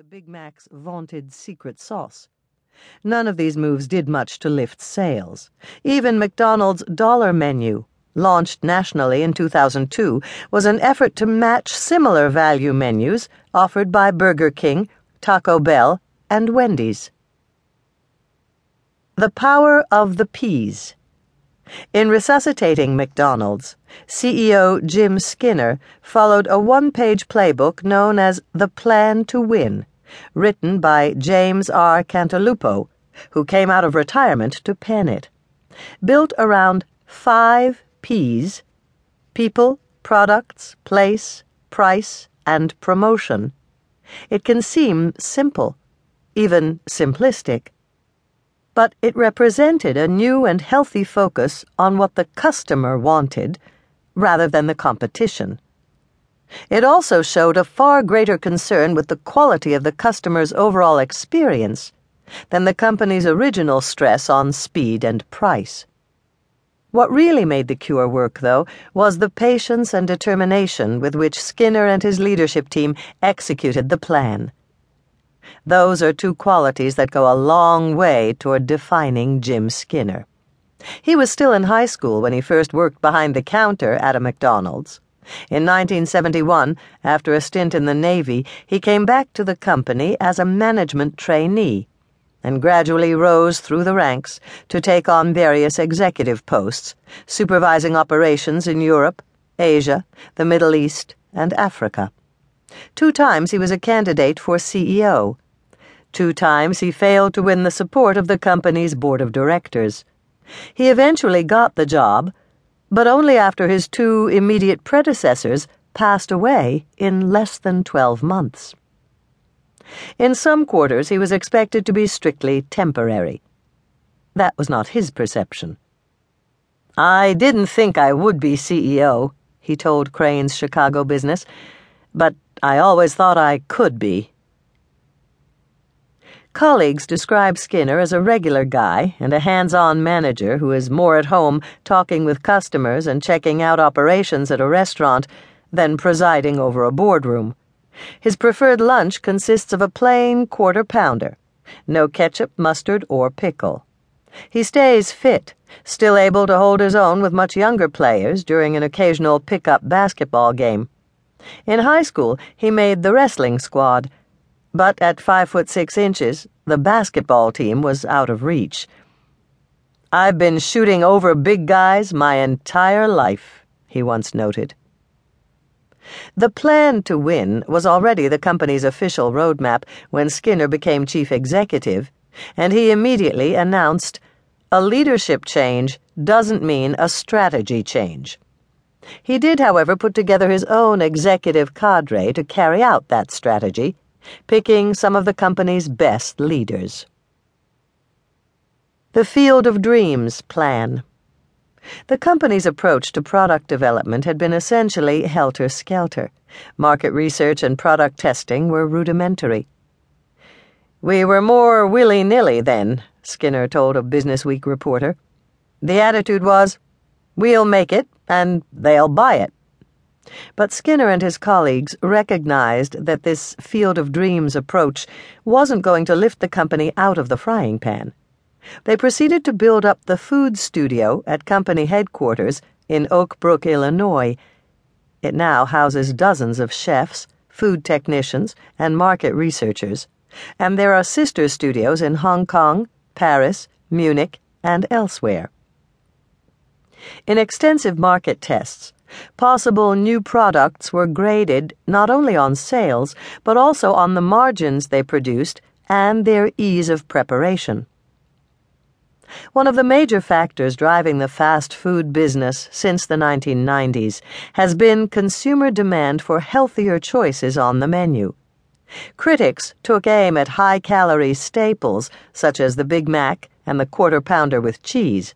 the Big Mac's vaunted secret sauce. None of these moves did much to lift sales. Even McDonald's dollar menu, launched nationally in 2002, was an effort to match similar value menus offered by Burger King, Taco Bell, and Wendy's. The Power of the P's. In resuscitating McDonald's, CEO Jim Skinner followed a one page playbook known as The Plan to Win, written by James R. Cantalupo, who came out of retirement to pen it. Built around five P's people, products, place, price, and promotion. It can seem simple, even simplistic but it represented a new and healthy focus on what the customer wanted rather than the competition. It also showed a far greater concern with the quality of the customer's overall experience than the company's original stress on speed and price. What really made the cure work, though, was the patience and determination with which Skinner and his leadership team executed the plan. Those are two qualities that go a long way toward defining Jim Skinner. He was still in high school when he first worked behind the counter at a McDonald's. In 1971, after a stint in the Navy, he came back to the company as a management trainee and gradually rose through the ranks to take on various executive posts, supervising operations in Europe, Asia, the Middle East, and Africa. Two times he was a candidate for CEO. Two times he failed to win the support of the company's board of directors. He eventually got the job, but only after his two immediate predecessors passed away in less than 12 months. In some quarters, he was expected to be strictly temporary. That was not his perception. I didn't think I would be CEO, he told Crain's Chicago business, but I always thought I could be. Colleagues describe Skinner as a regular guy and a hands on manager who is more at home talking with customers and checking out operations at a restaurant than presiding over a boardroom. His preferred lunch consists of a plain quarter pounder, no ketchup, mustard, or pickle. He stays fit, still able to hold his own with much younger players during an occasional pick-up basketball game. In high school, he made the wrestling squad but at five foot six inches, the basketball team was out of reach. I've been shooting over big guys my entire life, he once noted. The plan to win was already the company's official roadmap when Skinner became chief executive, and he immediately announced a leadership change doesn't mean a strategy change. He did, however, put together his own executive cadre to carry out that strategy picking some of the company's best leaders. The Field of Dreams Plan. The company's approach to product development had been essentially helter skelter. Market research and product testing were rudimentary. We were more willy nilly then, Skinner told a Business Week reporter. The attitude was, we'll make it, and they'll buy it. But Skinner and his colleagues recognized that this field of dreams approach wasn't going to lift the company out of the frying pan. They proceeded to build up the food studio at company headquarters in Oak Brook, Illinois. It now houses dozens of chefs, food technicians, and market researchers, and there are sister studios in Hong Kong, Paris, Munich, and elsewhere. In extensive market tests, Possible new products were graded not only on sales, but also on the margins they produced and their ease of preparation. One of the major factors driving the fast food business since the 1990s has been consumer demand for healthier choices on the menu. Critics took aim at high calorie staples such as the Big Mac and the Quarter Pounder with cheese.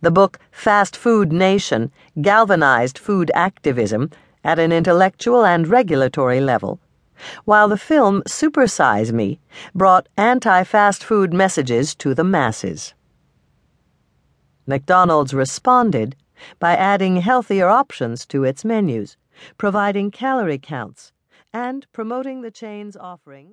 The book Fast Food Nation galvanized food activism at an intellectual and regulatory level, while the film Supersize Me brought anti fast food messages to the masses. McDonald's responded by adding healthier options to its menus, providing calorie counts, and promoting the chain's offerings.